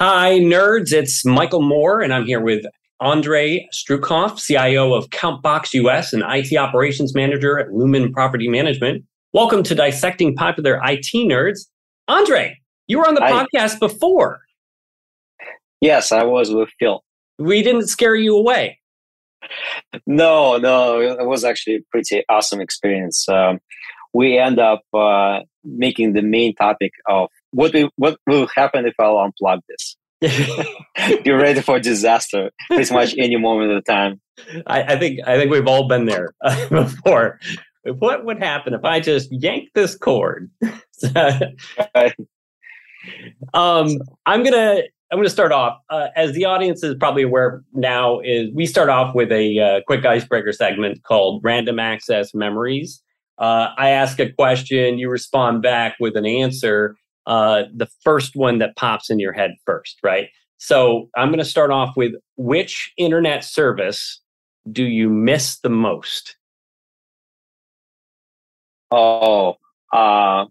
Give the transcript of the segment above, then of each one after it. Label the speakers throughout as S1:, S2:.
S1: Hi, nerds. It's Michael Moore, and I'm here with Andrey Stryukov, CIO of Countbox US and IT Operations Manager at Lumen Property Management. Welcome to Dissecting Popular IT Nerds. Andrey, you were on the podcast before.
S2: Yes, I was with Phil.
S1: We didn't scare you away.
S2: No, no, it was actually a pretty awesome experience. Um, we end up uh, making the main topic of what will, what will happen if I'll unplug this. You're ready for disaster pretty much any moment of the time.
S1: I, I think I think we've all been there uh, before. What would happen if I just yank this cord? um, I'm gonna I'm gonna start off uh, as the audience is probably aware now. Is we start off with a uh, quick icebreaker segment called Random Access Memories. Uh, I ask a question, you respond back with an answer, uh, the first one that pops in your head first, right? So I'm going to start off with which internet service do you miss the most?
S2: Oh, uh,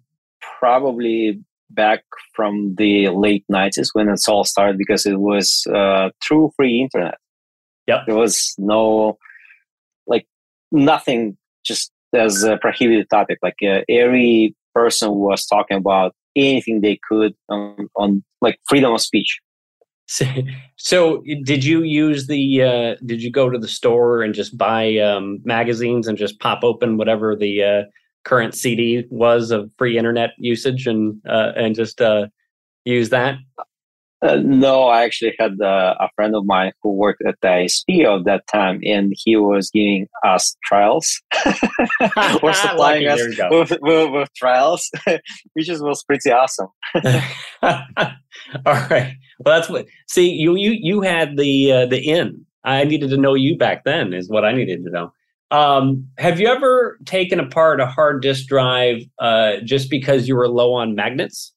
S2: probably back from the late 90s when it all started because it was uh, true free internet.
S1: Yep.
S2: There was no, like, nothing just as a prohibited topic. Like, uh, every person was talking about anything they could on, on like freedom of speech.
S1: So, did you use the? Uh, did you go to the store and just buy um, magazines and just pop open whatever the uh, current CD was of free internet usage and uh, and just uh, use that?
S2: Uh, no, I actually had uh, a friend of mine who worked at the ISP of that time, and he was giving us trials or supplying us with, with, with, trials, which was pretty awesome.
S1: All right. Well, that's what. See, you you you had the uh, the in. I needed to know you back then. Is what I needed to know. Um, have you ever taken apart a hard disk drive uh, just because you were low on magnets?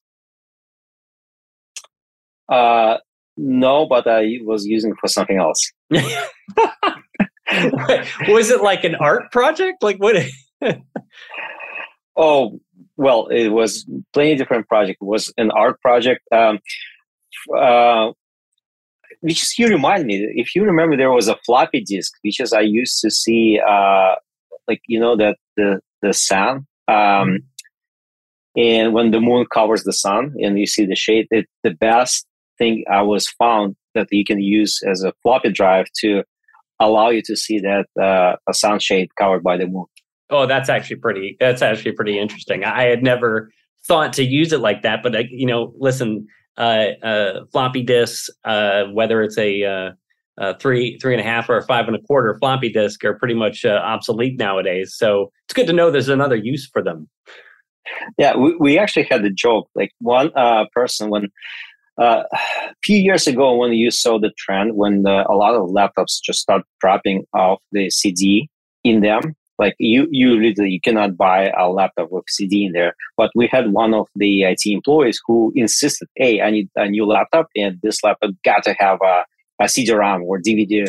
S2: Uh, no, but I was using it for something else.
S1: was it like an art project? Like what?
S2: oh, well, it was plenty different project. It was an art project. Um, uh, which is you remind me, if you remember, there was a floppy disk, which is I used to see, uh, like you know that the the sun. Um, mm-hmm. and when the moon covers the sun and you see the shade, it, the best thing I was found that you can use as a floppy drive to allow you to see that uh, a sunshade covered by the moon.
S1: Oh, that's actually pretty. That's actually pretty interesting. I had never thought to use it like that, but you know, listen, uh, uh, floppy disks, uh, whether it's a uh, uh, three three and a half or a five and a quarter floppy disk, are pretty much uh, obsolete nowadays. So it's good to know there's another use for them.
S2: Yeah, we, we actually had the joke. Like one person when uh, a few years ago, when you saw the trend, when the, a lot of laptops just start dropping off the CD in them, like you, you literally you cannot buy a laptop with CD in there. But we had one of the IT employees who insisted, "Hey, I need a new laptop, and this laptop got to have a, a CD-ROM or DVD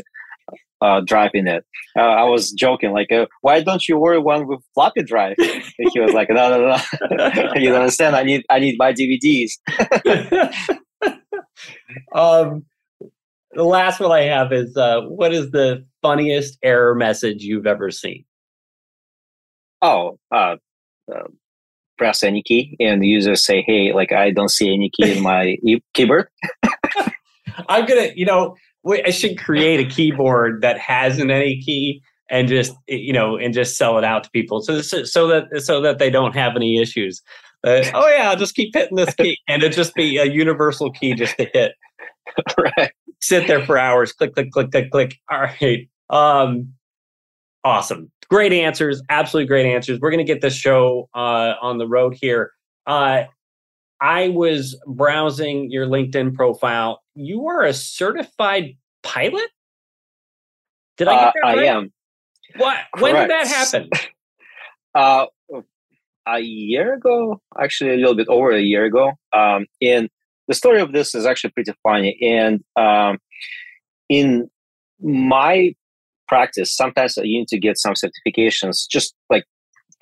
S2: uh, drive in it. Uh, I was joking, like, uh, why don't you order one with floppy drive? He was like, no, no, no, you don't understand. I need, I need my DVDs
S1: um, the last one I have is uh, what is the funniest error message you've ever seen?
S2: Oh, uh, uh, press any key and the users say, "Hey, like I don't see any key in my e- keyboard."
S1: I'm gonna, you know, I should create a keyboard that hasn't any key and just, you know, and just sell it out to people so so that so that they don't have any issues. Uh, oh yeah, I'll just keep hitting this key, and it'd just be a universal key just to hit.
S2: right.
S1: Sit there for hours. Click, click, click, click, click. All right. Um, awesome. Great answers. Absolutely great answers. We're going to get this show uh, on the road here. Uh, I was browsing your LinkedIn profile. You are a certified pilot. Did I get uh, that right?
S2: I am.
S1: What? Correct. When did that happen?
S2: Uh, a year ago, actually a little bit over a year ago. Um, and the story of this is actually pretty funny. And um, in my practice, sometimes you need to get some certifications, just like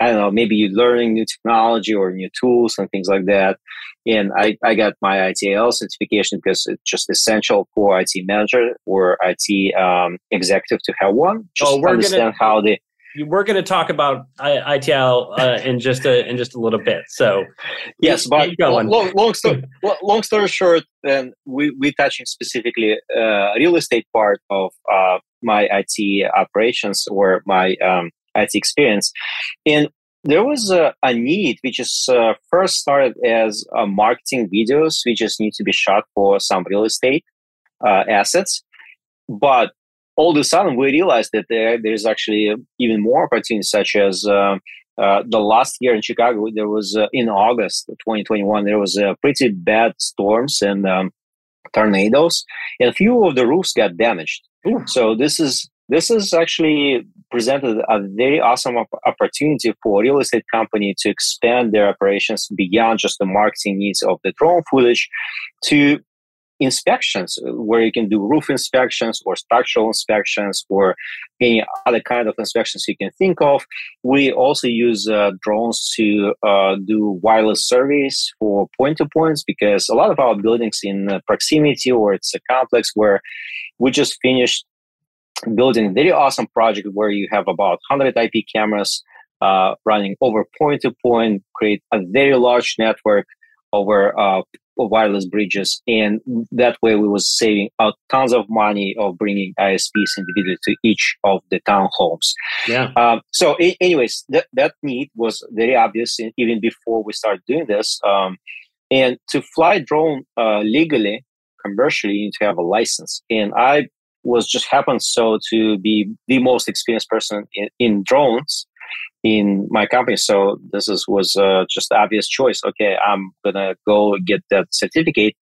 S2: I don't know, maybe you're learning new technology or new tools and things like that. And I, I got my ITIL certification because it's just essential for IT manager or IT um, executive to have one. Just oh, understand gonna, how they.
S1: We're going to talk about ITIL uh, in just a in just a little bit. So
S2: yes, but long, long, story, long story short, then we we touching specifically uh, real estate part of uh, my IT operations or my um, IT experience. And there was a, a need which is uh, first started as uh, marketing videos which just need to be shot for some real estate uh, assets. But all of a sudden, we realized that there, there's actually even more opportunities, such as uh, uh, the last year in Chicago, there was uh, in August 2021, there was a pretty bad storms and um, tornadoes, and a few of the roofs got damaged. Ooh. So this is this is actually presented a very awesome opportunity for a real estate company to expand their operations beyond just the marketing needs of the drone footage to inspections where you can do roof inspections or structural inspections or any other kind of inspections you can think of. We also use uh, drones to uh, do wireless surveys for point to points because a lot of our buildings in proximity or it's a complex where we just finished building a very awesome project where you have about 100 IP cameras uh, running over point to point, create a very large network over uh, wireless bridges, and that way we was saving out tons of money of bringing ISPs individually to each of the townhomes.
S1: Yeah.
S2: Um, so, a- anyways, that that need was very obvious even before we started doing this. Um, and to fly drone uh, legally, commercially, you need to have a license. And I was just happened so to be the most experienced person in, in drones in my company. So this is was uh, just obvious choice. Okay, I'm gonna go get that certificate,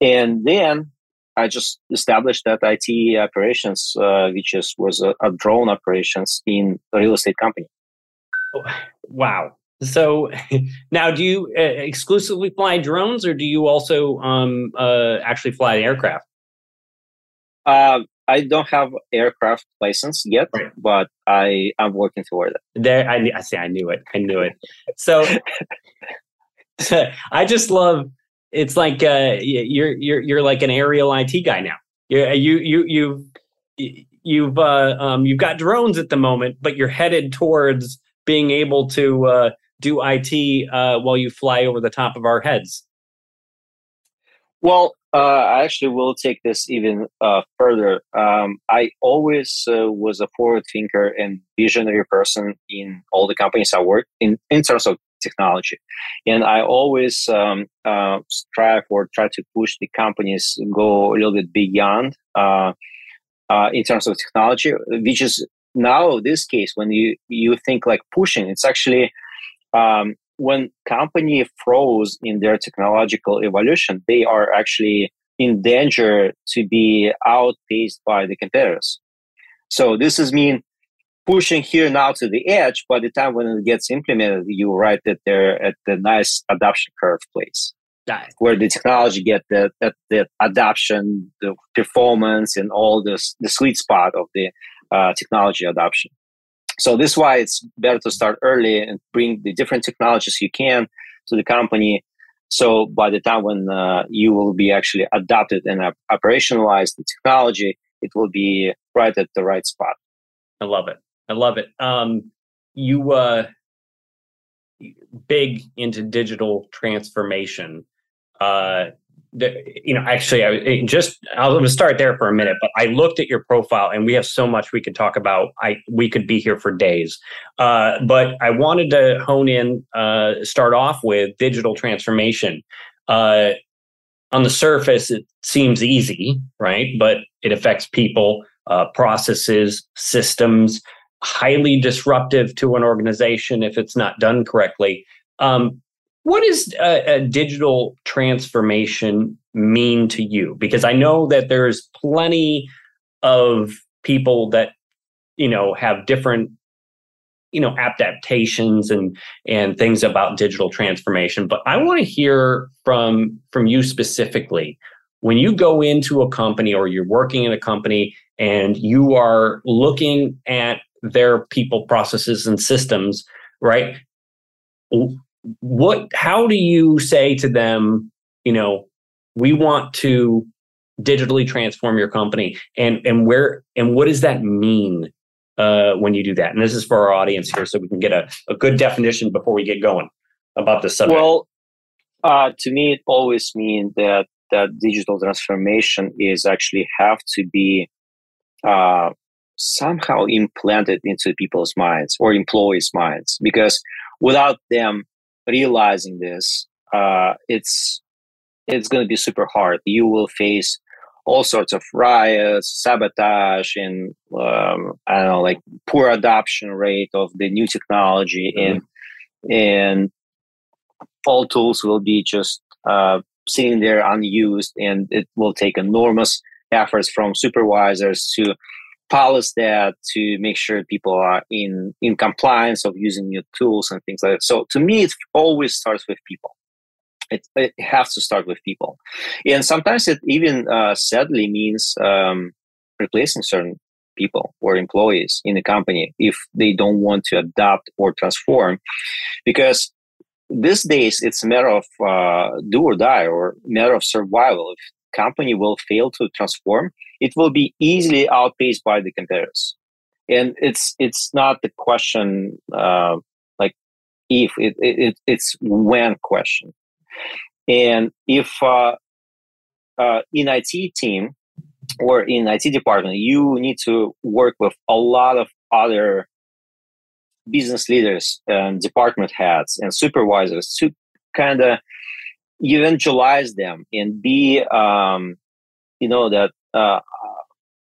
S2: and then I just established that IT operations, uh, which is was a, a, drone operations in a real estate company.
S1: Wow. So now, do you uh, exclusively fly drones, or do you also um, uh, actually fly aircraft?
S2: I don't have aircraft license yet, right. but I am working toward it.
S1: There, I, I say I knew it. I knew it. So I just love. It's like uh, you're you're you're like an aerial IT guy now. You're, you you you've you've uh, um, you've got drones at the moment, but you're headed towards being able to uh, do IT uh, while you fly over the top of our heads.
S2: Well, uh, I actually will take this even uh, further. Um, I always uh, was a forward thinker and visionary person in all the companies I work in, in terms of technology. And I always um, uh, strive or try to push the companies go a little bit beyond uh, uh, in terms of technology, which is now this case when you, you think like pushing, it's actually um, when company froze in their technological evolution, they are actually in danger to be outpaced by the competitors. So this is mean pushing here now to the edge. By the time when it gets implemented, you right that they're at the nice adoption curve place. Where the technology get the, the, the adoption, the performance, and all this the sweet spot of the uh, technology adoption. So this is why it's better to start early and bring the different technologies you can to the company. So by the time when uh, you will be actually adopted and uh, operationalize the technology, it will be right at the right spot.
S1: I love it. I love it. Um, you uh, big into digital transformation. Uh, you know, actually, I just I was going to start there for a minute, but I looked at your profile, and we have so much we could talk about. I we could be here for days, uh, but I wanted to hone in, uh, start off with digital transformation. Uh, on the surface, it seems easy, right? But it affects people, uh, processes, systems. Highly disruptive to an organization if it's not done correctly. Um, what does a, a, digital transformation mean to you? Because I know that there's plenty of people that you know have different you know adaptations and and things about digital transformation but i want to hear from from you specifically when you go into a company or you're working in a company and you are looking at their people processes and systems right? What? How do you say to them? You know, we want to digitally transform your company, and and where and what does that mean uh, when you do that? And this is for our audience here, so we can get a, a good definition before we get going about this subject.
S2: Well, uh, to me, it always means that that digital transformation is actually have to be uh, somehow implanted into people's minds or employees' minds because without them realizing this, uh, it's it's going to be super hard. You will face all sorts of riots, sabotage, and um, I don't know, like poor adoption rate of the new technology, mm-hmm. and and all tools will be just uh, sitting there unused, and it will take enormous efforts from supervisors to polish that to make sure people are in in compliance of using new tools and things like that. So to me, it always starts with people. It, it has to start with people, and sometimes it even uh, sadly means um, replacing certain people or employees in the company if they don't want to adapt or transform, because these days it's a matter of uh, do or die or matter of survival. If company will fail to transform, it will be easily outpaced by the competitors. And it's it's not the question uh, like if it, it it's when question. And if uh, uh, in IT team or in IT department, you need to work with a lot of other business leaders and department heads and supervisors to kind of evangelize them and be um, you know that uh,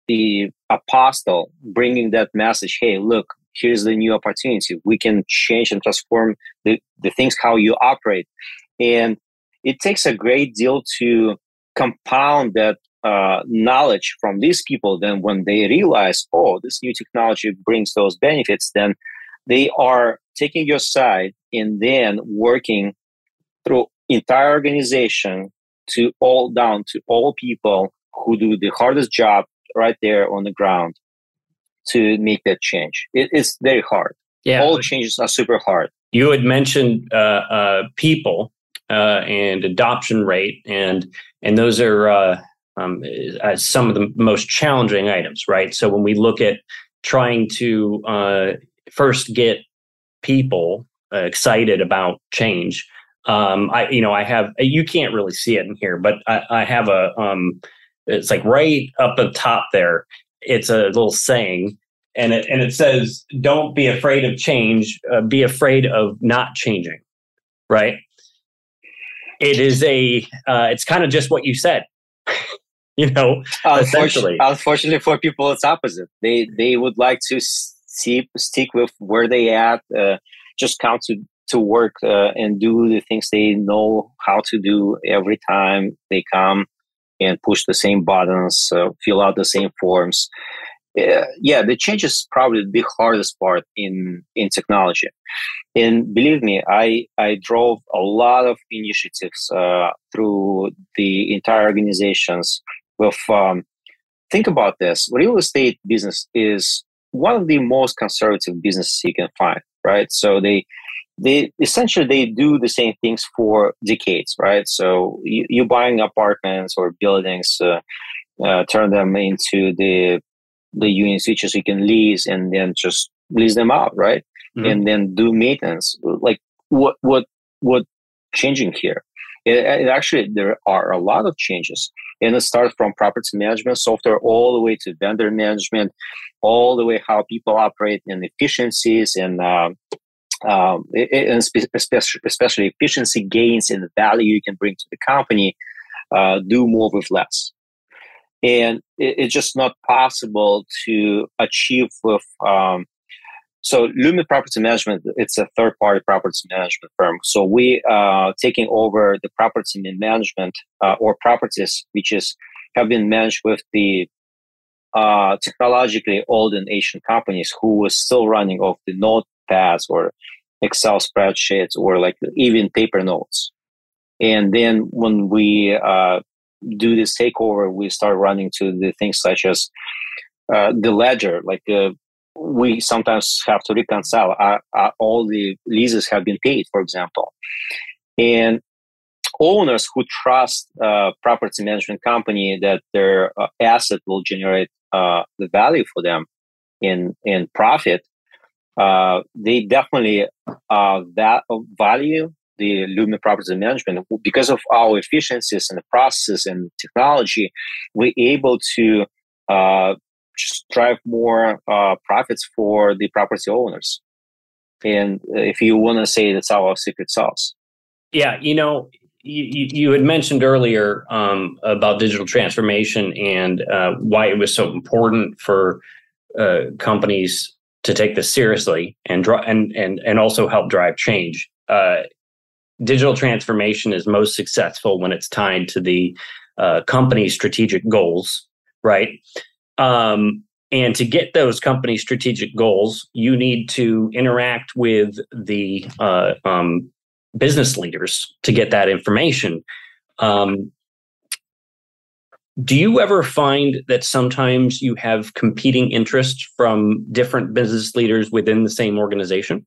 S2: the apostle bringing that message hey look here's the new opportunity. We can change and transform the, the things how you operate. And it takes a great deal to compound that uh, knowledge from these people. Then when they realize oh this new technology brings those benefits then they are taking your side and then working through entire organization to all down to all people who do the hardest job right there on the ground to make that change. It, it's very hard. Yeah, all changes are super hard.
S1: You had mentioned uh, uh, people uh, and adoption rate, and and those are uh, um, uh, some of the most challenging items, right? So when we look at trying to uh, first get people excited about change, um, I you know I have you can't really see it in here, but I, I have a um, it's like right up the top there. It's a little saying, and it and it says, "Don't be afraid of change. Uh, be afraid of not changing." Right. It is a. Uh, it's kind of just what you said. you know,
S2: unfortunately, unfortunately for people, it's opposite. They they would like to see, stick with where they at. Uh, just count to to work uh, and do the things they know how to do every time they come and push the same buttons, uh, fill out the same forms. Uh, yeah, the change is probably the hardest part in in technology. And believe me, I I drove a lot of initiatives uh, through the entire organizations. With um, think about this, real estate business is one of the most conservative businesses you can find, right? So they they essentially they do the same things for decades, right? So you, you buying apartments or buildings, uh, uh, turn them into the the units which you can lease and then just lease them out, right? Mm-hmm. And then do maintenance. Like what what what changing here? It, it, actually there are a lot of changes, and it starts from property management software all the way to vendor management, all the way how people operate and efficiencies and uh, um, and especially, efficiency gains and the value you can bring to the company, uh, do more with less. And it, it's just not possible to achieve with. Um, so Lumen Property Management, it's a third-party property management firm. So we are uh, taking over the property management uh, or properties which is have been managed with the uh, technologically old and Asian companies who were still running off the or Excel spreadsheets or like even paper notes. And then when we uh, do this takeover, we start running to the things such as uh, the ledger, like uh, we sometimes have to reconcile. Are, are all the leases have been paid, for example, and owners who trust uh, property management company that their uh, asset will generate uh, the value for them in in profit, uh, they definitely uh, that value the Lumen Property Management because of our efficiencies and the processes and technology. We're able to uh, drive more profits for the property owners. And if you want to say that's our secret sauce.
S1: Yeah, you know, you, you had mentioned earlier um, about digital transformation and uh, why it was so important for uh, companies to take this seriously and draw and and and also help drive change. Uh, digital transformation is most successful when it's tied to the uh, company's strategic goals, right? Um, and to get those company strategic goals, you need to interact with the uh, um, business leaders to get that information. Um, do you ever find that sometimes you have competing interests from different business leaders within the same organization?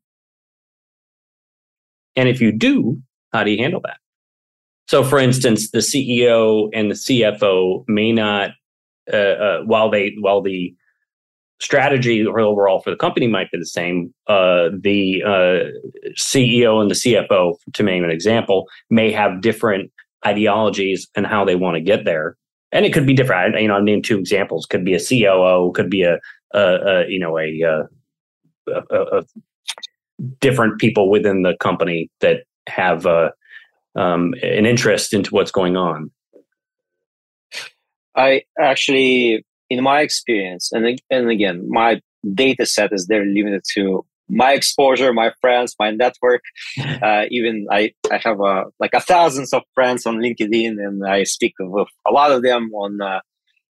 S1: And if you do, how do you handle that? So, for instance, the CEO and the CFO may not, uh, uh, while they while the strategy or overall for the company might be the same. Uh, the uh, CEO and the CFO, to name an example, may have different ideologies and how they want to get there. And it could be different. I, you know, I'll name two examples. Could be a COO. Could be a, a, a you know a, uh, a, a, different people within the company that have uh, um, an interest into what's going on.
S2: I actually in my experience, and, and again, my data set is very limited to my exposure, my friends, my network. Uh, even I, I have uh, like a thousands of friends on LinkedIn, and I speak with a lot of them on uh,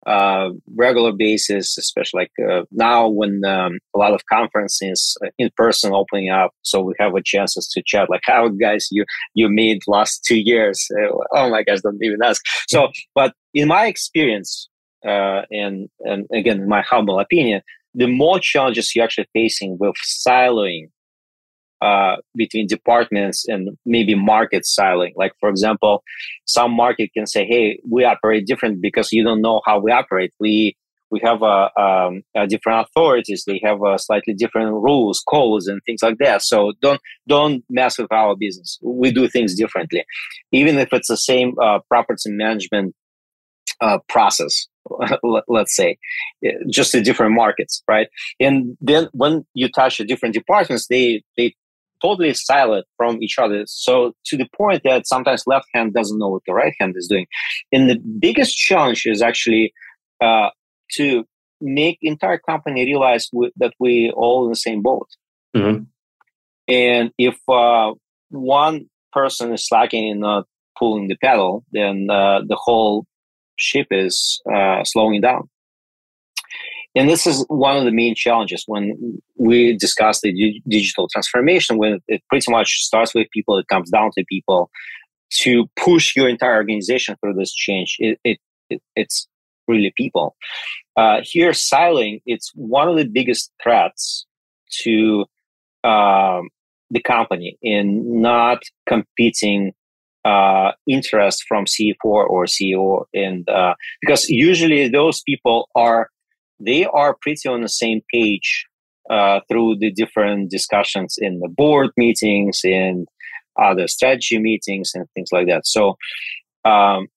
S2: uh regular basis, especially like uh, now when um, a lot of conferences uh, in person opening up, so we have a chances to chat. Like, how guys you you made last two years? oh my gosh, don't even ask. So, but in my experience, uh, and and again, in my humble opinion, the more challenges you're actually facing with siloing uh, between departments and maybe market siloing. Like for example, some market can say, "Hey, we operate different because you don't know how we operate. We we have a, um, a different authorities. They have a slightly different rules, codes, and things like that. So don't don't mess with our business. We do things differently, even if it's the same uh, property management uh, process let's say just the different markets right? And then when you touch the different departments they they totally silent from each other. So to the point that sometimes left hand doesn't know what the right hand is doing. And the biggest challenge is actually uh, to make entire company realize w- that we all in the same boat. Mm-hmm. and if uh, one person is slacking and not pulling the pedal then uh, the whole ship is uh, slowing down. And this is one of the main challenges when we discuss the digital transformation, when it pretty much starts with people, it comes down to people to push your entire organization through this change. It, it, it it's really people. Uh, here, siloing, it's one of the biggest threats to um, the company in not competing uh, interest from CFO or CEO, and uh, because usually those people are they are pretty on the same page uh, through the different discussions in the board meetings and other strategy meetings and things like that. So um,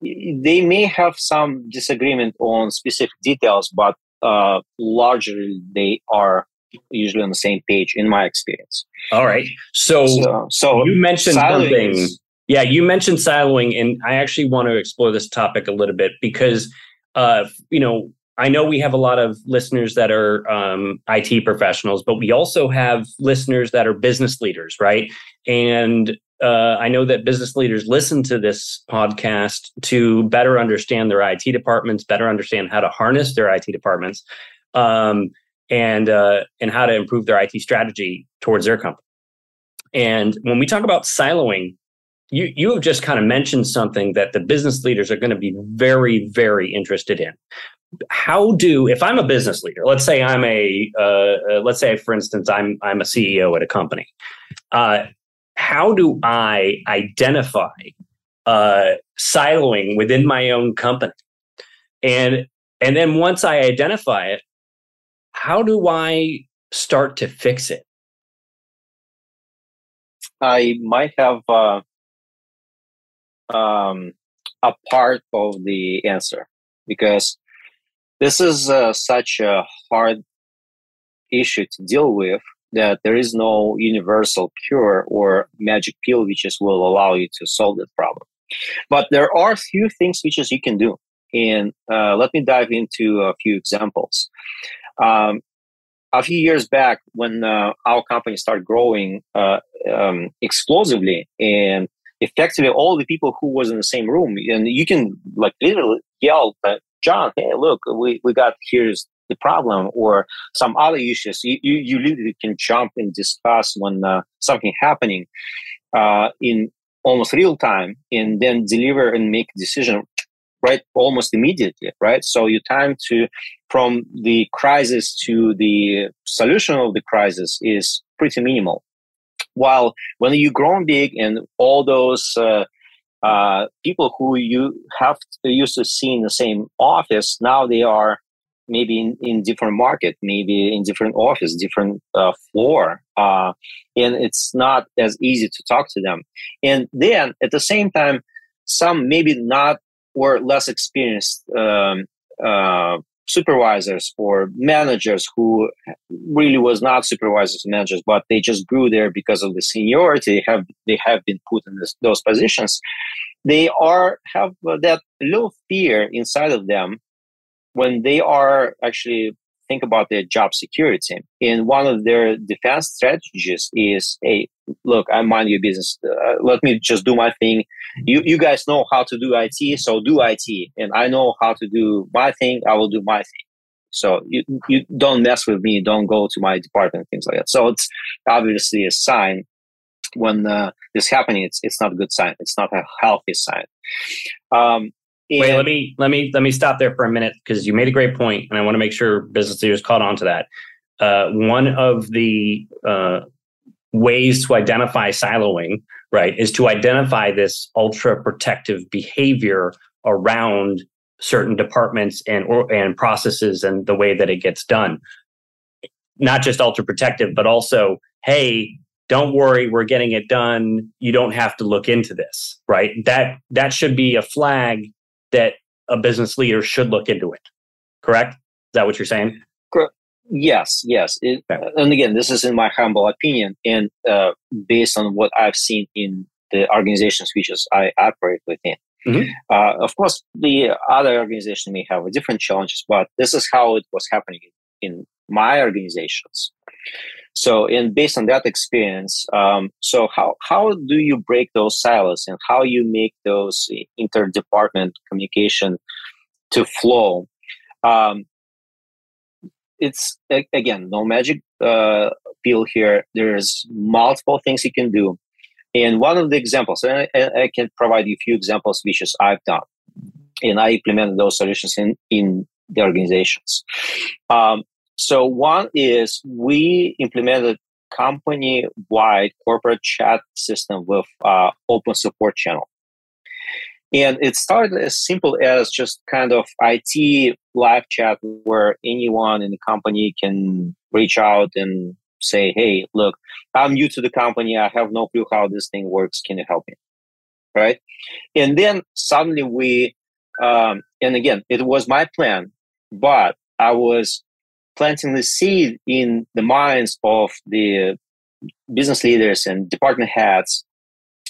S2: they may have some disagreement on specific details, but uh, largely they are usually on the same page in my experience.
S1: All right. So, so, so you mentioned something. Yeah, you mentioned siloing, and I actually want to explore this topic a little bit because, uh, you know, I know we have a lot of listeners that are um, IT professionals, but we also have listeners that are business leaders, right? And uh, I know that business leaders listen to this podcast to better understand their IT departments, better understand how to harness their IT departments. Um, and uh, and how to improve their IT strategy towards their company. And when we talk about siloing, you you have just kind of mentioned something that the business leaders are going to be very very interested in. how do if I'm a business leader, let's say I'm a uh, uh, let's say for instance I'm I'm a CEO at a company. Uh, how do I identify uh, siloing within my own company? And and then once I identify it, how do I start to fix it?
S2: I might have uh, um, a part of the answer because this is uh, such a hard issue to deal with that there is no universal cure or magic pill which just will allow you to solve that problem. But there are a few things which is you can do. And uh, let me dive into a few examples. Um, a few years back, when uh, our company started growing uh, um, explosively, and effectively all the people who was in the same room, and you can like literally yell, "John, hey, look, we, we got here's the problem," or some other issues. You you, you literally can jump and discuss when uh, something happening uh, in almost real time, and then deliver and make decision right almost immediately right so your time to from the crisis to the solution of the crisis is pretty minimal. While when you grow big and all those uh, uh, people who you have to, used to see in the same office now they are maybe in, in different market maybe in different office different uh, floor uh, and it's not as easy to talk to them. And then at the same time some maybe not or less experienced um, uh, supervisors or managers who really was not supervisors and managers but they just grew there because of the seniority have they have been put in this, those positions they are have uh, that little fear inside of them when they are actually think about their job security. And one of their defense strategies is, hey, look, I mind your business. Uh, let me just do my thing. You, you guys know how to do IT, so do IT. And I know how to do my thing. I will do my thing. So you, you don't mess with me. Don't go to my department, things like that. So it's obviously a sign when uh, this happening. It's, it's not a good sign. It's not a healthy sign. Um,
S1: and Wait, let me let me let me stop there for a minute because you made a great point, and I want to make sure business leaders caught on to that. Uh, one of the uh, ways to identify siloing, right, is to identify this ultra protective behavior around certain departments and or, and processes and the way that it gets done. Not just ultra protective, but also, hey, don't worry, we're getting it done. You don't have to look into this, right? That that should be a flag that a business leader should look into it. Correct? Is that what you're saying?
S2: Yes, yes. It, okay. And again, this is in my humble opinion and uh, based on what I've seen in the organizations which I operate within. Mm-hmm. Uh, of course, the other organization may have different challenges, but this is how it was happening in my organizations. So, and based on that experience, um, so how how do you break those silos and how you make those interdepartment communication to flow? Um, it's again no magic uh, pill here. There's multiple things you can do, and one of the examples, and I, I can provide you a few examples which is I've done, and I implemented those solutions in in the organizations. Um, so one is we implemented company-wide corporate chat system with uh, open support channel. And it started as simple as just kind of IT live chat where anyone in the company can reach out and say, hey, look, I'm new to the company. I have no clue how this thing works. Can you help me? Right. And then suddenly we, um, and again, it was my plan, but I was planting the seed in the minds of the business leaders and department heads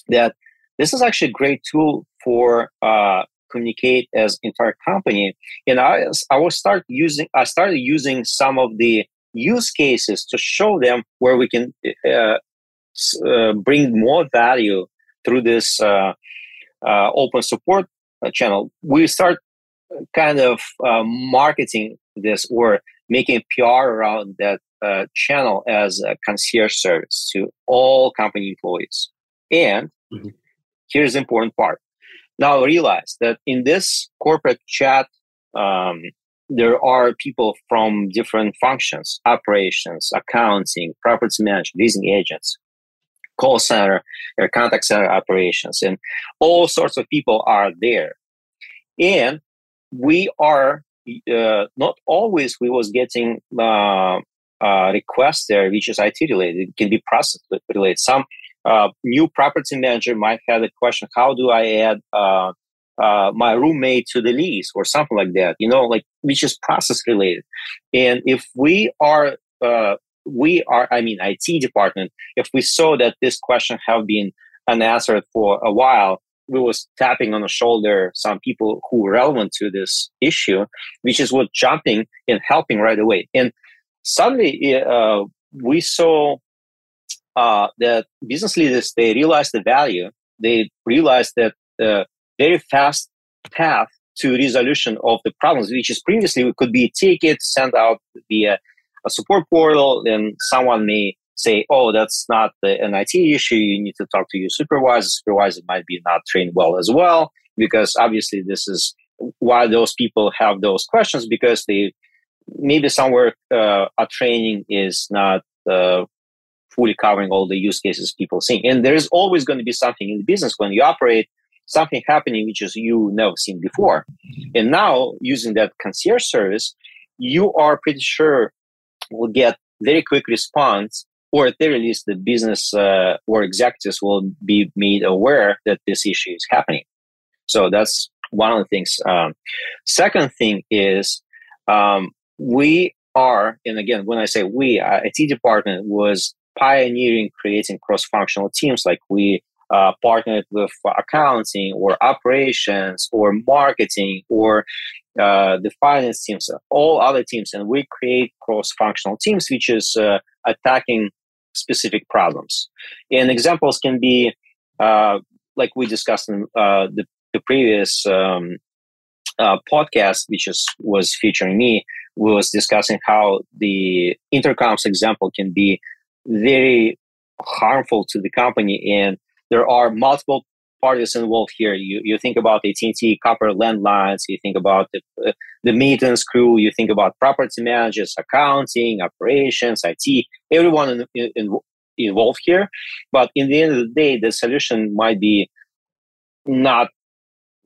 S2: that this is actually a great tool for uh, communicate as entire company. And I, I will start using, I started using some of the use cases to show them where we can uh, uh, bring more value through this uh, uh, open support uh, channel. We start kind of marketing this or making PR around that uh, channel as a concierge service to all company employees. And mm-hmm. Here's the important part. Now realize that in this corporate chat um, there are people from different functions, operations, accounting, property management, leasing agents, call center, or contact center operations, and all sorts of people are there. And we are uh, not always we was getting uh, uh, requests there, which is IT related. It can be process related. Some uh, new property manager might have a question: How do I add uh, uh, my roommate to the lease or something like that? You know, like which is process related. And if we are we are, I mean, IT department, if we saw that this question have been unanswered for a while, we was tapping on the shoulder some people who were relevant to this issue, which is what jumping and helping right away. And suddenly uh, we saw uh, that business leaders they realize the value. They realize that the very fast path to resolution of the problems, which is previously could be a ticket sent out via a support portal, then someone may say, oh, that's not an IT issue. You need to talk to your supervisor. Supervisor might be not trained well as well, because obviously this is why those people have those questions because they maybe somewhere uh, a training is not uh, fully covering all the use cases people see. And there is always going to be something in the business when you operate, something happening which is you never seen before. And now using that concierge service, you are pretty sure will get very quick response or at the very least the business uh, or executives will be made aware that this issue is happening so that's one of the things um, second thing is um, we are and again when i say we uh, it department was pioneering creating cross-functional teams like we uh, partnered with accounting or operations or marketing or uh, the finance teams, all other teams, and we create cross-functional teams, which is uh, attacking specific problems. And examples can be uh, like we discussed in uh, the, the, previous um, uh, podcast, which is, was featuring me, We was discussing how the intercoms example can be very harmful to the company and there are multiple parties involved here. You you think about AT&T copper landlines. You think about the the maintenance crew. You think about property managers, accounting, operations, IT. Everyone in, in, in, involved here. But in the end of the day, the solution might be not.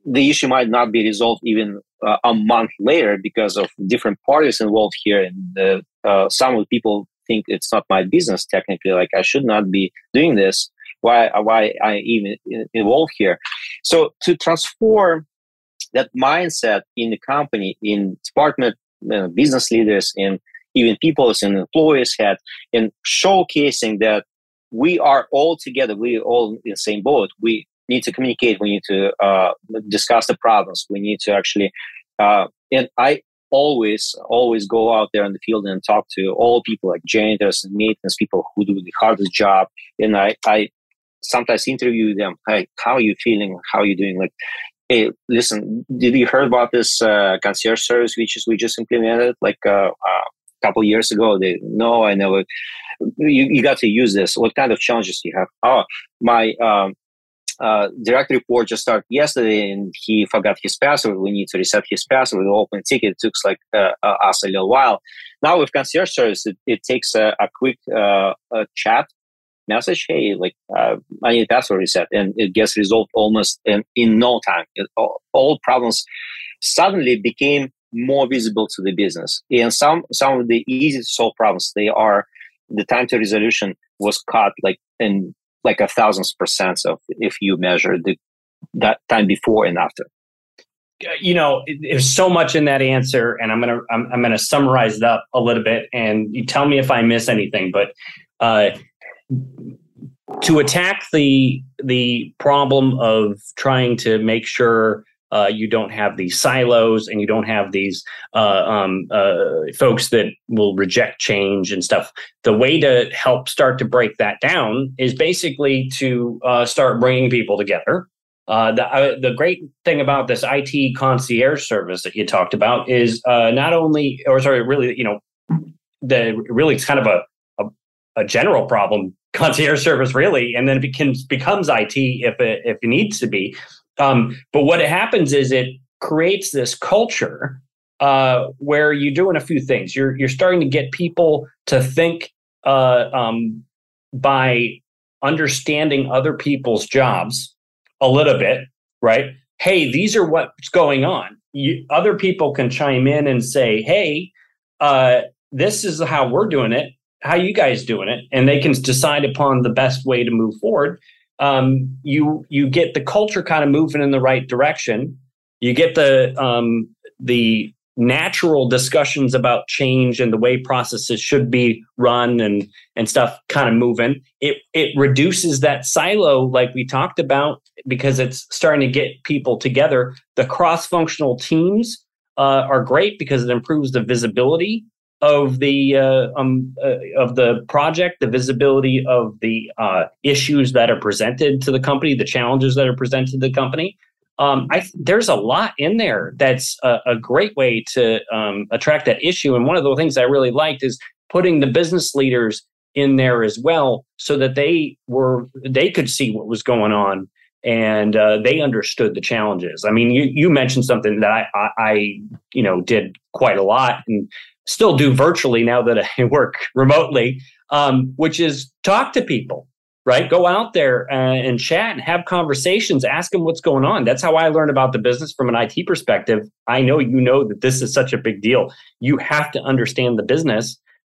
S2: The issue might not be resolved even uh, a month later because of different parties involved here, and uh, some of the people think it's not my business technically. Like I should not be doing this why why I even involved here. So to transform that mindset in the company, in department, uh, business leaders, and even people and employees had, in showcasing that we are all together, we are all in the same boat. We need to communicate. We need to uh, discuss the problems. We need to actually, uh, and I always, always go out there in the field and talk to all people like janitors and maintenance people who do the hardest job. And I, I sometimes interview them hey how are you feeling? How are you doing? Like hey listen did you heard about this uh, concierge service which is we just implemented like uh, a couple years ago? They no i never you, you got to use this. What kind of challenges do you have? Oh my um, uh, direct report just started yesterday and he forgot his password. We need to reset his password. We open ticket. It took like uh, uh, us a little while. Now with concierge service, it, it takes a, a quick uh, a chat message, hey, like uh, I need password reset, and it gets resolved almost in, in no time. It, all, all, problems suddenly became more visible to the business, and some some of the easy to solve problems they are the time to resolution was cut like in like a thousandth percent of if you measure the that time before and after.
S1: You know there's so much in that answer and i'm gonna i'm, I'm gonna summarize it up a little bit and you tell me if i miss anything but uh, to attack the the problem of trying to make sure uh, you don't have these silos and you don't have these uh, um, uh, folks that will reject change and stuff. The way to help start to break that down is basically to uh, start bringing people together. Uh, the uh, the great thing about this IT concierge service that you talked about is not only, or sorry, really, you know, the really it's kind of a a, general problem concierge service really and then it becomes becomes it if it if it needs to be um, but what happens is it creates this culture uh, where you're doing a few things. You're you're starting to get people to think uh, um, by understanding other people's jobs a little bit, right? Hey, these are what's going on. You, other people can chime in and say, "Hey, uh, this is how we're doing it. How you guys doing it?" And they can decide upon the best way to move forward. Um, you you get the culture kind of moving in the right direction. You get the um, the natural discussions about change and the way processes should be run and and stuff kind of moving it it reduces that silo like we talked about because it's starting to get people together the cross functional teams uh, are great because it improves the visibility of the uh, um, uh, of the project the visibility of the uh, issues that are presented to the company the challenges that are presented to the company um, I, there's a lot in there that's a, a great way to um, attract that issue. And one of the things I really liked is putting the business leaders in there as well, so that they were they could see what was going on and uh, they understood the challenges. I mean, you you mentioned something that I, I, I you know did quite a lot and still do virtually now that I work remotely, um, which is talk to people right? Go out there uh, and chat and have conversations. Ask them what's going on. That's how I learned about the business from an IT perspective. I know you know that this is such a big deal. You have to understand the business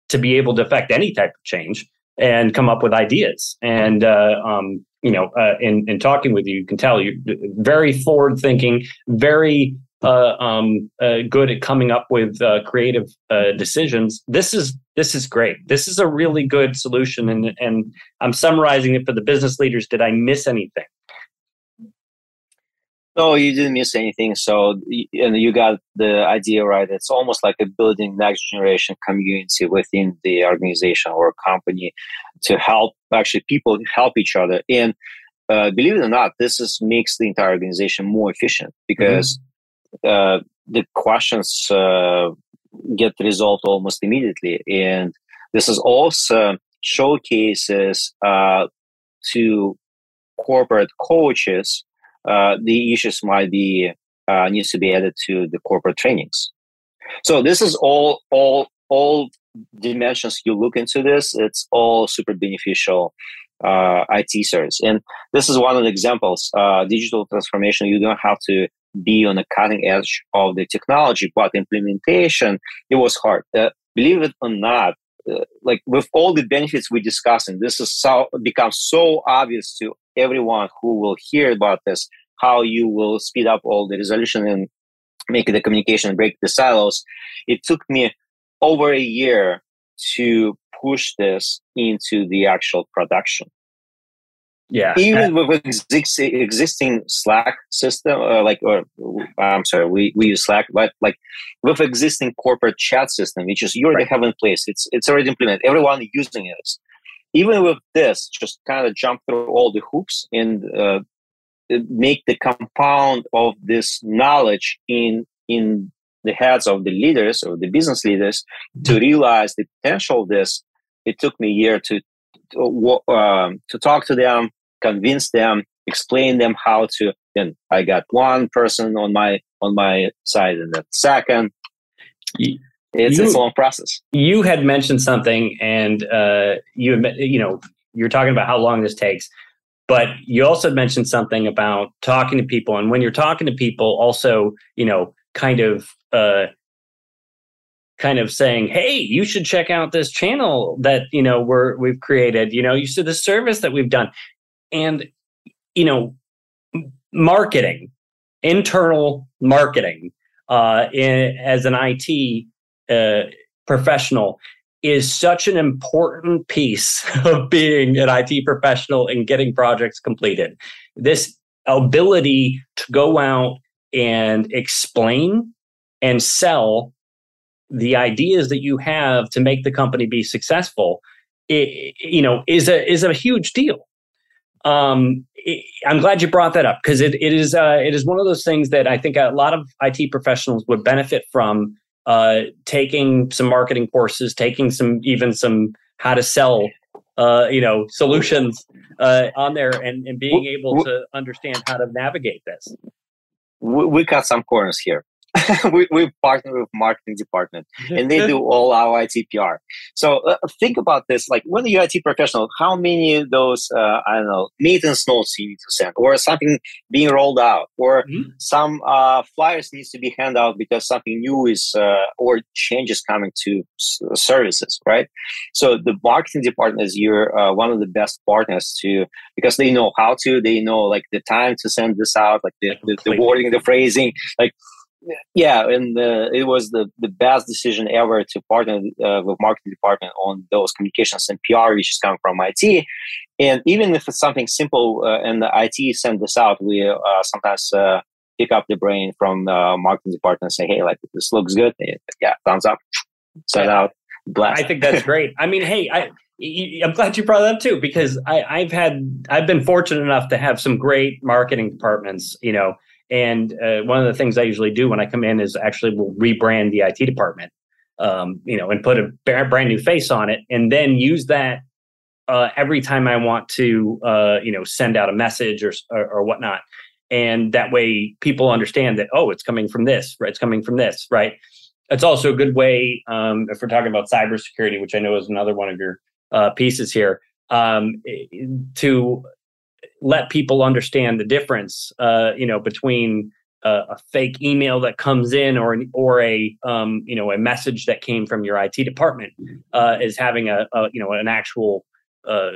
S1: to be able to affect any type of change and come up with ideas. And uh, um, you know, uh, in in talking with you, you can tell you're very forward thinking, very uh, um, uh, good at coming up with uh, creative uh, decisions. This is this is great. This is a really good solution, and and I'm summarizing it for the business leaders. Did I miss anything?
S2: No, you didn't miss anything. So, and you got the idea right. It's almost like a building next generation community within the organization or company to help actually people help each other. And uh, believe it or not, this is makes the entire organization more efficient because mm-hmm. Uh, the questions uh, get resolved almost immediately. And this is also showcases uh, to corporate coaches uh, the issues might be uh, needs to be added to the corporate trainings. So this is all all all dimensions you look into this. It's all super beneficial uh, IT service, and this is one of the examples. Uh, digital transformation. You don't have to be on the cutting edge of the technology, but implementation it was hard. Uh, believe it or not, uh, like with all the benefits we discussed, and this is so becomes so obvious to everyone who will hear about this, how you will speed up all the resolution and make the communication break the silos. It took me over a year to push this into the actual production.
S1: Yeah.
S2: Even with existing existing Slack system, uh, like, or I'm sorry, we, we use Slack, but like with existing corporate chat system, which is you already right. have in place, it's it's already implemented. Everyone using it. Even with this, just kind of jump through all the hoops and uh, make the compound of this knowledge in in the heads of the leaders or the business leaders to realize the potential of this. It took me a year to, um, to talk to them, convince them, explain them how to. Then I got one person on my on my side, and the second. it's, you, it's a long process.
S1: You had mentioned something, and uh, you you know you're talking about how long this takes, but you also mentioned something about talking to people, and when you're talking to people, also you know kind of uh, kind of saying, "Hey, you should check out this channel that you know we're we've created. You know, you see the service that we've done, and you know, marketing, internal marketing, uh, in, as an IT uh, professional." Is such an important piece of being an IT professional and getting projects completed. This ability to go out and explain and sell the ideas that you have to make the company be successful, it, you know, is a is a huge deal. Um, it, I'm glad you brought that up because it, it is uh, it is one of those things that I think a lot of IT professionals would benefit from uh, taking some marketing courses, taking some even some how to sell uh, you know solutions uh, on there, and, and being able to understand how to navigate this.
S2: We cut some corners here. we, we partner with marketing department and they do all our IT PR. So uh, think about this. Like when you're IT professional, how many of those, uh, I don't know, maintenance notes you need to send or something being rolled out or mm-hmm. some uh, flyers needs to be handed out because something new is uh, or changes coming to s- services, right? So the marketing department is your uh, one of the best partners to because they know how to, they know like the time to send this out, like the, the, the wording, the phrasing, like yeah, and uh, it was the, the best decision ever to partner uh, with marketing department on those communications and PR, which is coming from IT. And even if it's something simple uh, and the IT send this out, we uh, sometimes uh, pick up the brain from the marketing department and say, "Hey, like this looks good." Yeah, thumbs up, send yeah. out, blast.
S1: I think that's great. I mean, hey, I. I'm glad you brought that up too because I, I've had I've been fortunate enough to have some great marketing departments, you know, and uh, one of the things I usually do when I come in is actually we'll rebrand the IT department, um, you know, and put a brand new face on it, and then use that uh, every time I want to, uh, you know, send out a message or, or, or whatnot. And that way, people understand that oh, it's coming from this, right? It's coming from this, right? It's also a good way um, if we're talking about cybersecurity, which I know is another one of your uh, pieces here, um, to let people understand the difference, uh, you know, between a, a, fake email that comes in or or a um, you know a message that came from your IT department uh, is having a, a, you know an actual uh,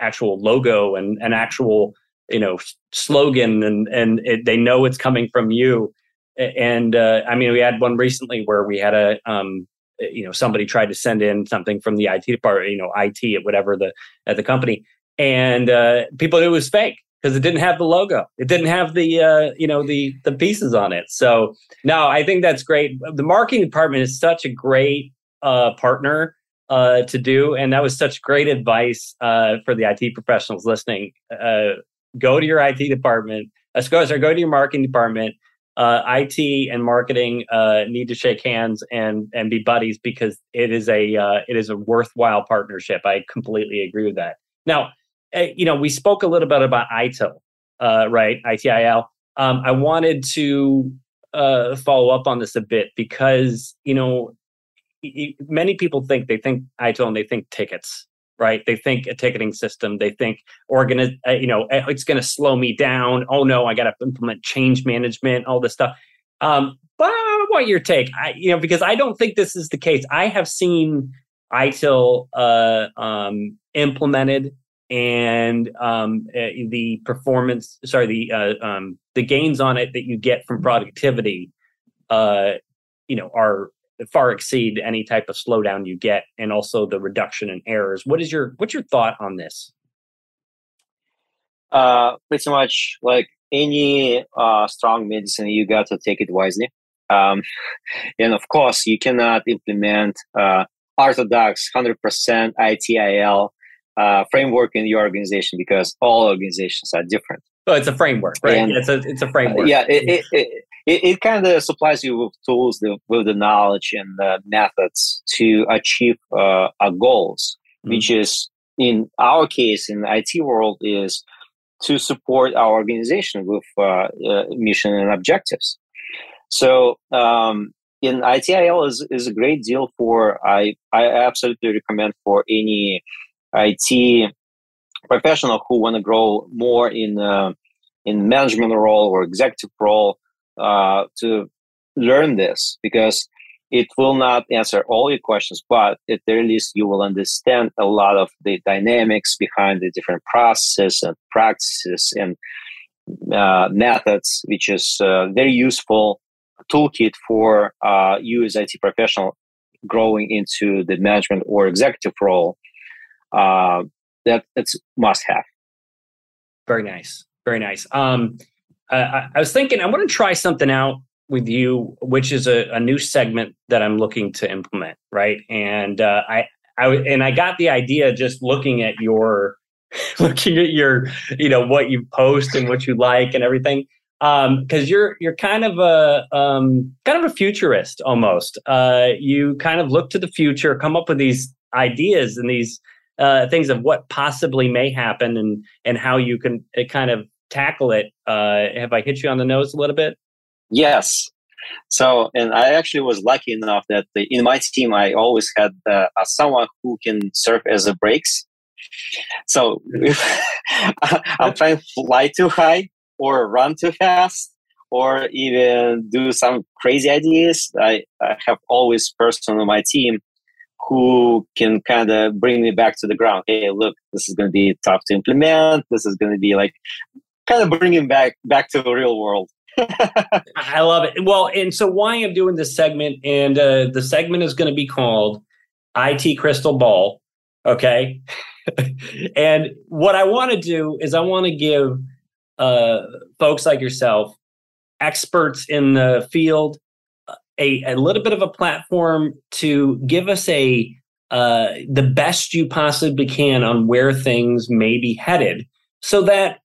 S1: actual logo and an actual you know slogan and and it, they know it's coming from you. And uh, I mean, we had one recently where we had a um, you know somebody tried to send in something from the IT department, you know, IT at whatever the at the company, and uh, people knew it was fake because it didn't have the logo. It didn't have the uh, you know the the pieces on it. So no, I think that's great. The marketing department is such a great uh, partner uh, to do, and that was such great advice uh, for the IT professionals listening. Uh, go to your IT department. Uh, go, go to your marketing department. Uh, IT and marketing uh, need to shake hands and and be buddies because it is a uh, it is a worthwhile partnership. I completely agree with that. Now, you know, we spoke a little bit about ITIL, uh, right? ITIL. Um, I wanted to uh, follow up on this a bit because you know many people think they think ITIL and they think tickets, right? They think a ticketing system. They think organi- uh, you know, eh, it's going to slow me down. Oh no, I got to implement change management, all this stuff. Um, but I want your take, I, you know, because I don't think this is the case. I have seen ITIL uh, um, implemented and um, uh, the performance sorry the uh, um, the gains on it that you get from productivity uh, you know are far exceed any type of slowdown you get and also the reduction in errors. What is your what's your thought on this?
S2: Uh pretty much like any uh strong medicine you got to take it wisely. Um and of course you cannot implement uh orthodox 100% ITIL uh, framework in your organization because all organizations are different.
S1: Oh, it's a framework, right? And, it's a it's a framework.
S2: Uh, yeah, it it, it, it, it kind of supplies you with tools, the, with the knowledge and the methods to achieve uh, our goals, mm-hmm. which is in our case in the IT world is to support our organization with uh, uh, mission and objectives. So um, in ITIL is, is a great deal for I I absolutely recommend for any IT professional who want to grow more in uh, in management role or executive role uh, to learn this because it will not answer all your questions, but at the least you will understand a lot of the dynamics behind the different processes and practices and uh, methods, which is uh, very useful toolkit for uh, you as IT professional growing into the management or executive role uh, that that's must have.
S1: Very nice, very nice. Um, I, I was thinking I want to try something out with you, which is a, a new segment that I'm looking to implement, right? And uh, I, I and I got the idea just looking at your looking at your you know what you post and what you like and everything um because you're you're kind of a um kind of a futurist almost uh you kind of look to the future come up with these ideas and these uh, things of what possibly may happen and and how you can uh, kind of tackle it. Uh, have I hit you on the nose a little bit?
S2: Yes. So, and I actually was lucky enough that the, in my team, I always had uh, someone who can serve as a brakes. So if I'm trying to fly too high or run too fast or even do some crazy ideas, I, I have always person on my team who can kind of bring me back to the ground. Hey, look, this is going to be tough to implement. This is going to be like kind of bringing back back to the real world.
S1: I love it. Well, and so why I'm doing this segment, and uh, the segment is going to be called IT Crystal Ball. Okay. and what I want to do is I want to give uh, folks like yourself, experts in the field, a, a little bit of a platform to give us a uh, the best you possibly can on where things may be headed so that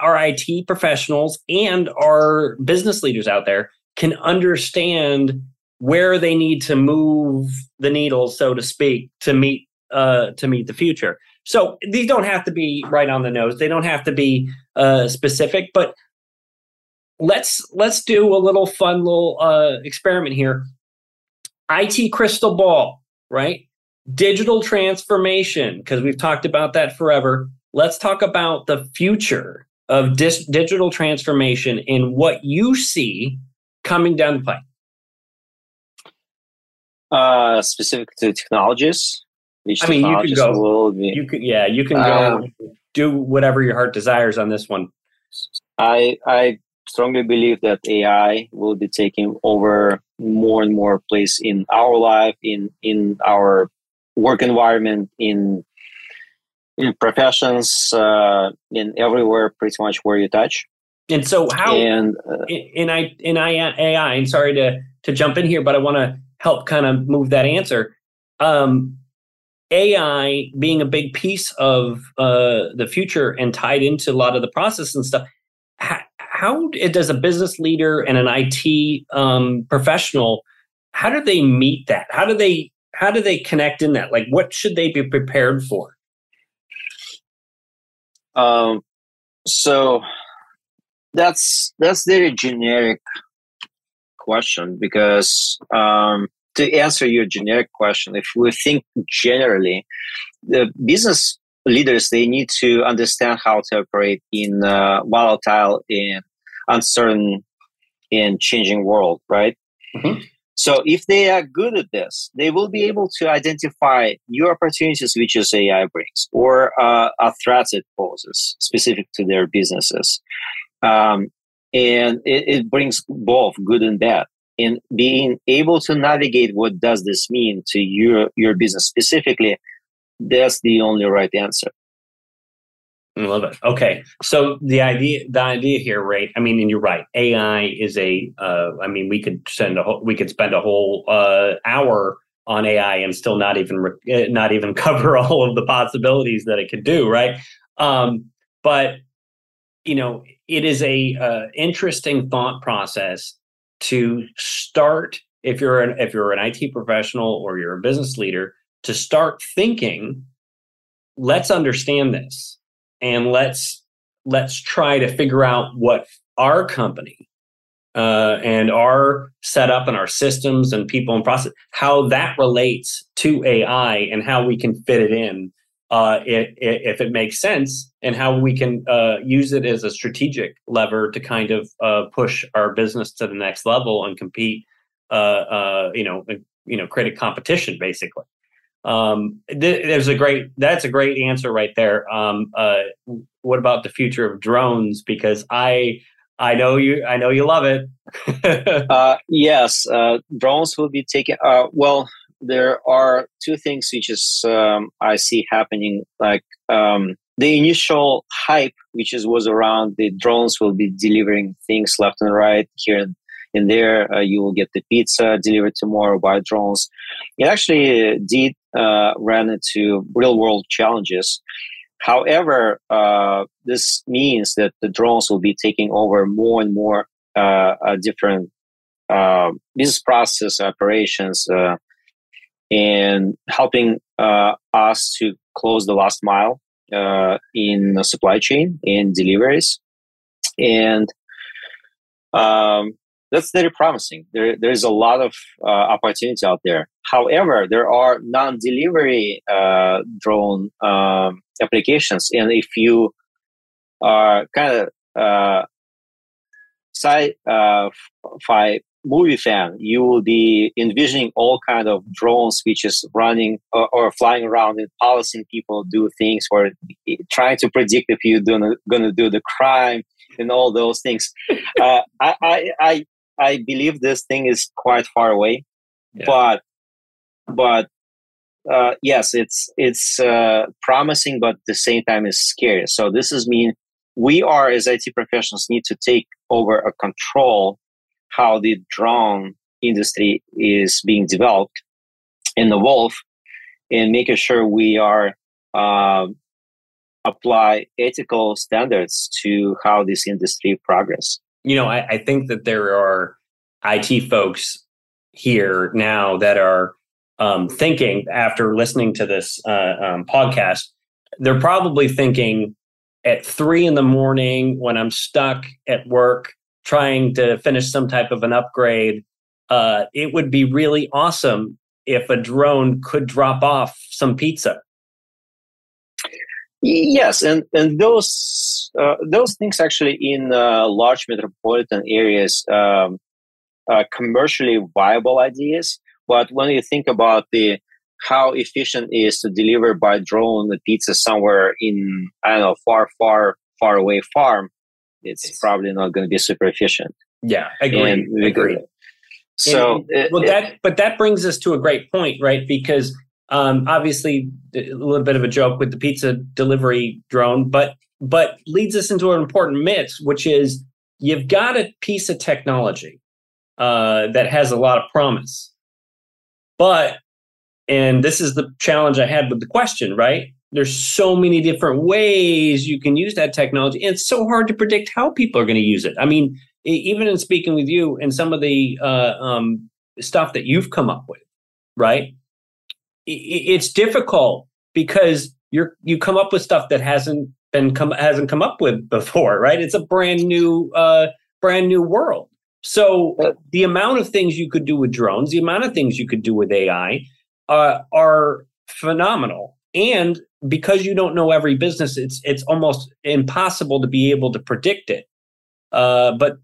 S1: our IT professionals and our business leaders out there can understand where they need to move the needle, so to speak, to meet uh, to meet the future. So these don't have to be right on the nose. They don't have to be uh, specific, but let's let's do a little fun little uh, experiment here. IT crystal ball, right? Digital transformation, because we've talked about that forever. Let's talk about the future of dis- digital transformation and what you see coming down the pipe.
S2: Uh, specific to technologies.
S1: I mean, you can go. Be, you can, yeah, you can go. Um, do whatever your heart desires on this one.
S2: I I strongly believe that AI will be taking over more and more place in our life, in in our work environment, in in professions, uh, in everywhere, pretty much where you touch.
S1: And so, how and uh, in I in I AI. And sorry to to jump in here, but I want to help kind of move that answer. Um, AI being a big piece of uh, the future and tied into a lot of the process and stuff. How, does a business leader and an IT um, professional how do they meet that? How do they how do they connect in that? Like, what should they be prepared for?
S2: Um, so that's that's very generic question because um, to answer your generic question, if we think generally, the business leaders they need to understand how to operate in a volatile and uncertain and changing world, right? Mm-hmm. So if they are good at this, they will be able to identify new opportunities which is AI brings or uh, a threats it poses specific to their businesses. Um, and it, it, brings both good and bad. And being able to navigate what does this mean to your your business specifically, that's the only right answer.
S1: I love it. Okay, so the idea, the idea here, right? I mean, and you're right. AI is a. Uh, I mean, we could send a whole, we could spend a whole uh, hour on AI and still not even re- eh, not even cover all of the possibilities that it could do, right? Um, but you know, it is a uh, interesting thought process to start if you're an if you're an IT professional or you're a business leader to start thinking. Let's understand this and let's let's try to figure out what our company uh, and our setup and our systems and people and process how that relates to AI and how we can fit it in uh, it, it, if it makes sense and how we can uh, use it as a strategic lever to kind of uh, push our business to the next level and compete uh, uh, you know you know create a competition basically um, th- there's a great that's a great answer right there. Um, uh, what about the future of drones? Because I I know you I know you love it.
S2: uh, yes, uh, drones will be taken. Uh, well, there are two things which is um, I see happening. Like um, the initial hype, which is was around the drones will be delivering things left and right here and, there uh, you will get the pizza delivered tomorrow by drones it actually did uh, ran into real world challenges. However uh, this means that the drones will be taking over more and more uh, different uh, business process operations uh, and helping us to close the last mile in the supply chain and deliveries. And um, that's very promising. There, there's a lot of uh, opportunity out there. However, there are non-delivery uh, drone um, applications, and if you are kind of uh, sci-fi movie fan, you will be envisioning all kind of drones which is running or, or flying around and policing people do things or trying to predict if you're going to do the crime and all those things. Uh, I, I, I, I believe this thing is quite far away, yeah. but but uh, yes, it's it's uh, promising, but at the same time is scary. So this is mean we are as IT professionals need to take over a control how the drone industry is being developed and evolve and making sure we are uh, apply ethical standards to how this industry progress
S1: you know I, I think that there are it folks here now that are um, thinking after listening to this uh, um, podcast they're probably thinking at three in the morning when i'm stuck at work trying to finish some type of an upgrade, uh, it would be really awesome if a drone could drop off some pizza.
S2: Yes, and and those uh, those things actually in uh, large metropolitan areas um, are commercially viable ideas. But when you think about the how efficient it is to deliver by drone the pizza somewhere in I don't know far far far away farm, it's, it's probably not going to be super efficient.
S1: Yeah, agree. agree.
S2: So,
S1: and, well, it, that but that brings us to a great point, right? Because um, obviously, a little bit of a joke with the pizza delivery drone, but but leads us into an important myth, which is you've got a piece of technology uh, that has a lot of promise, but and this is the challenge I had with the question, right? there's so many different ways you can use that technology and it's so hard to predict how people are going to use it. I mean even in speaking with you and some of the uh, um, stuff that you've come up with right it's difficult because you're you come up with stuff that hasn't been come hasn't come up with before right? It's a brand new uh, brand new world. So the amount of things you could do with drones the amount of things you could do with AI uh, are phenomenal. And because you don't know every business, it's it's almost impossible to be able to predict it. Uh, but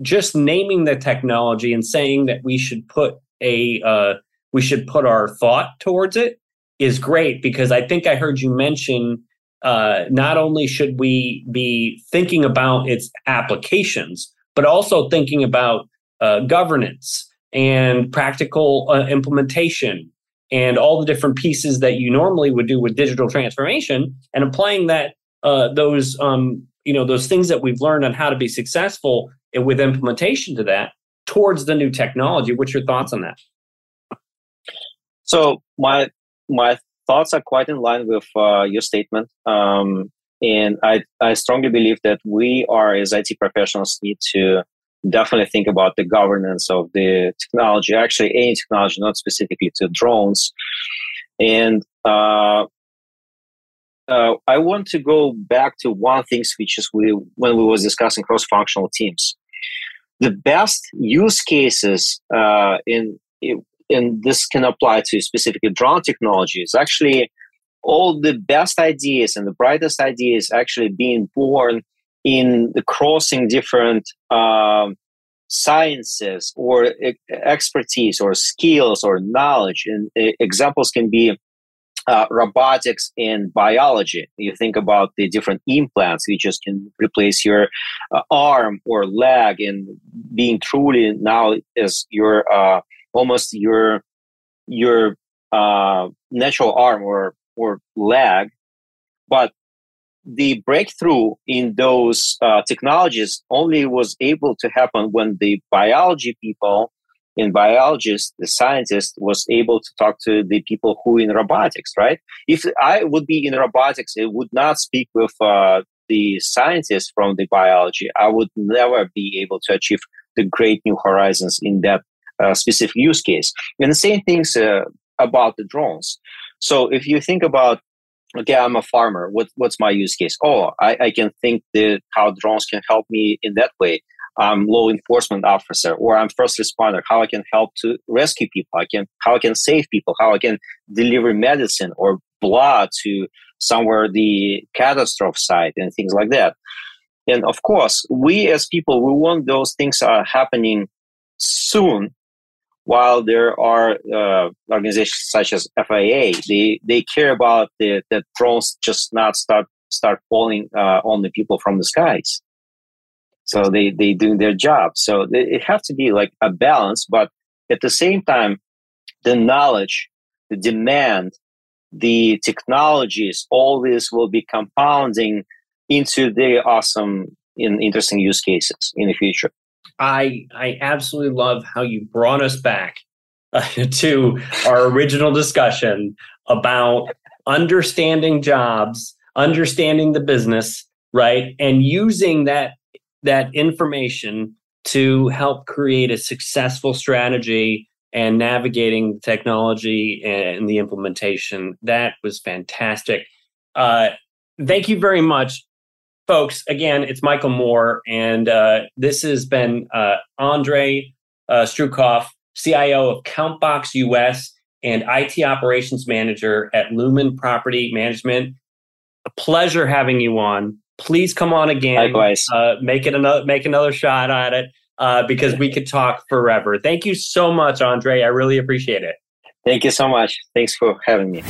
S1: just naming the technology and saying that we should put a uh, we should put our thought towards it is great because I think I heard you mention uh, not only should we be thinking about its applications, but also thinking about uh, governance and practical uh, implementation and all the different pieces that you normally would do with digital transformation and applying that uh, those um, you know those things that we've learned on how to be successful with implementation to that towards the new technology. What's your thoughts on that
S2: so my my thoughts are quite in line with uh, your statement um, and I, I strongly believe that we are as IT professionals need to definitely think about the governance of the technology, actually any technology, not specifically to drones. And uh, uh, I want to go back to one thing, which is we, when we was discussing cross-functional teams. The best use cases uh, in and this can apply to specifically drone technologies. Actually, all the best ideas and the brightest ideas actually being born in the crossing different um, sciences or expertise or skills or knowledge. And examples can be uh, robotics and biology. You think about the different implants, you just can replace your uh, arm or leg, and being truly now is your uh, almost your your uh, natural arm or or leg, but the breakthrough in those uh, technologies only was able to happen when the biology people and biologists, the scientists, was able to talk to the people who in robotics, right? If I would be in robotics, it would not speak with uh, the scientists from the biology. I would never be able to achieve the great new horizons in that specific use case. And the same things uh, about the drones. So if you think about okay i'm a farmer what, what's my use case oh i, I can think that how drones can help me in that way I'm law enforcement officer or I'm first responder, how I can help to rescue people, I can how I can save people, how I can deliver medicine or blood to somewhere the catastrophe site and things like that. And of course, we as people, we want those things are happening soon. While there are uh, organizations such as FAA, they, they care about the, the drones just not start start falling uh, on the people from the skies. So they they doing their job. So it has to be like a balance, but at the same time, the knowledge, the demand, the technologies, all this will be compounding into the awesome and interesting use cases in the future.
S1: I I absolutely love how you brought us back uh, to our original discussion about understanding jobs, understanding the business, right, and using that that information to help create a successful strategy and navigating technology and the implementation. That was fantastic. Uh, thank you very much, folks. Again, it's Michael Moore, and uh, this has been uh, Andrey uh, Stryukov, CIO of CountBOX US and IT operations manager at Lumen Property Management. A pleasure having you on. Please come on again.
S2: Likewise.
S1: Uh, make it another make another shot at it uh, because we could talk forever. Thank you so much, Andrey. I really appreciate it.
S2: Thank you so much. Thanks for having me.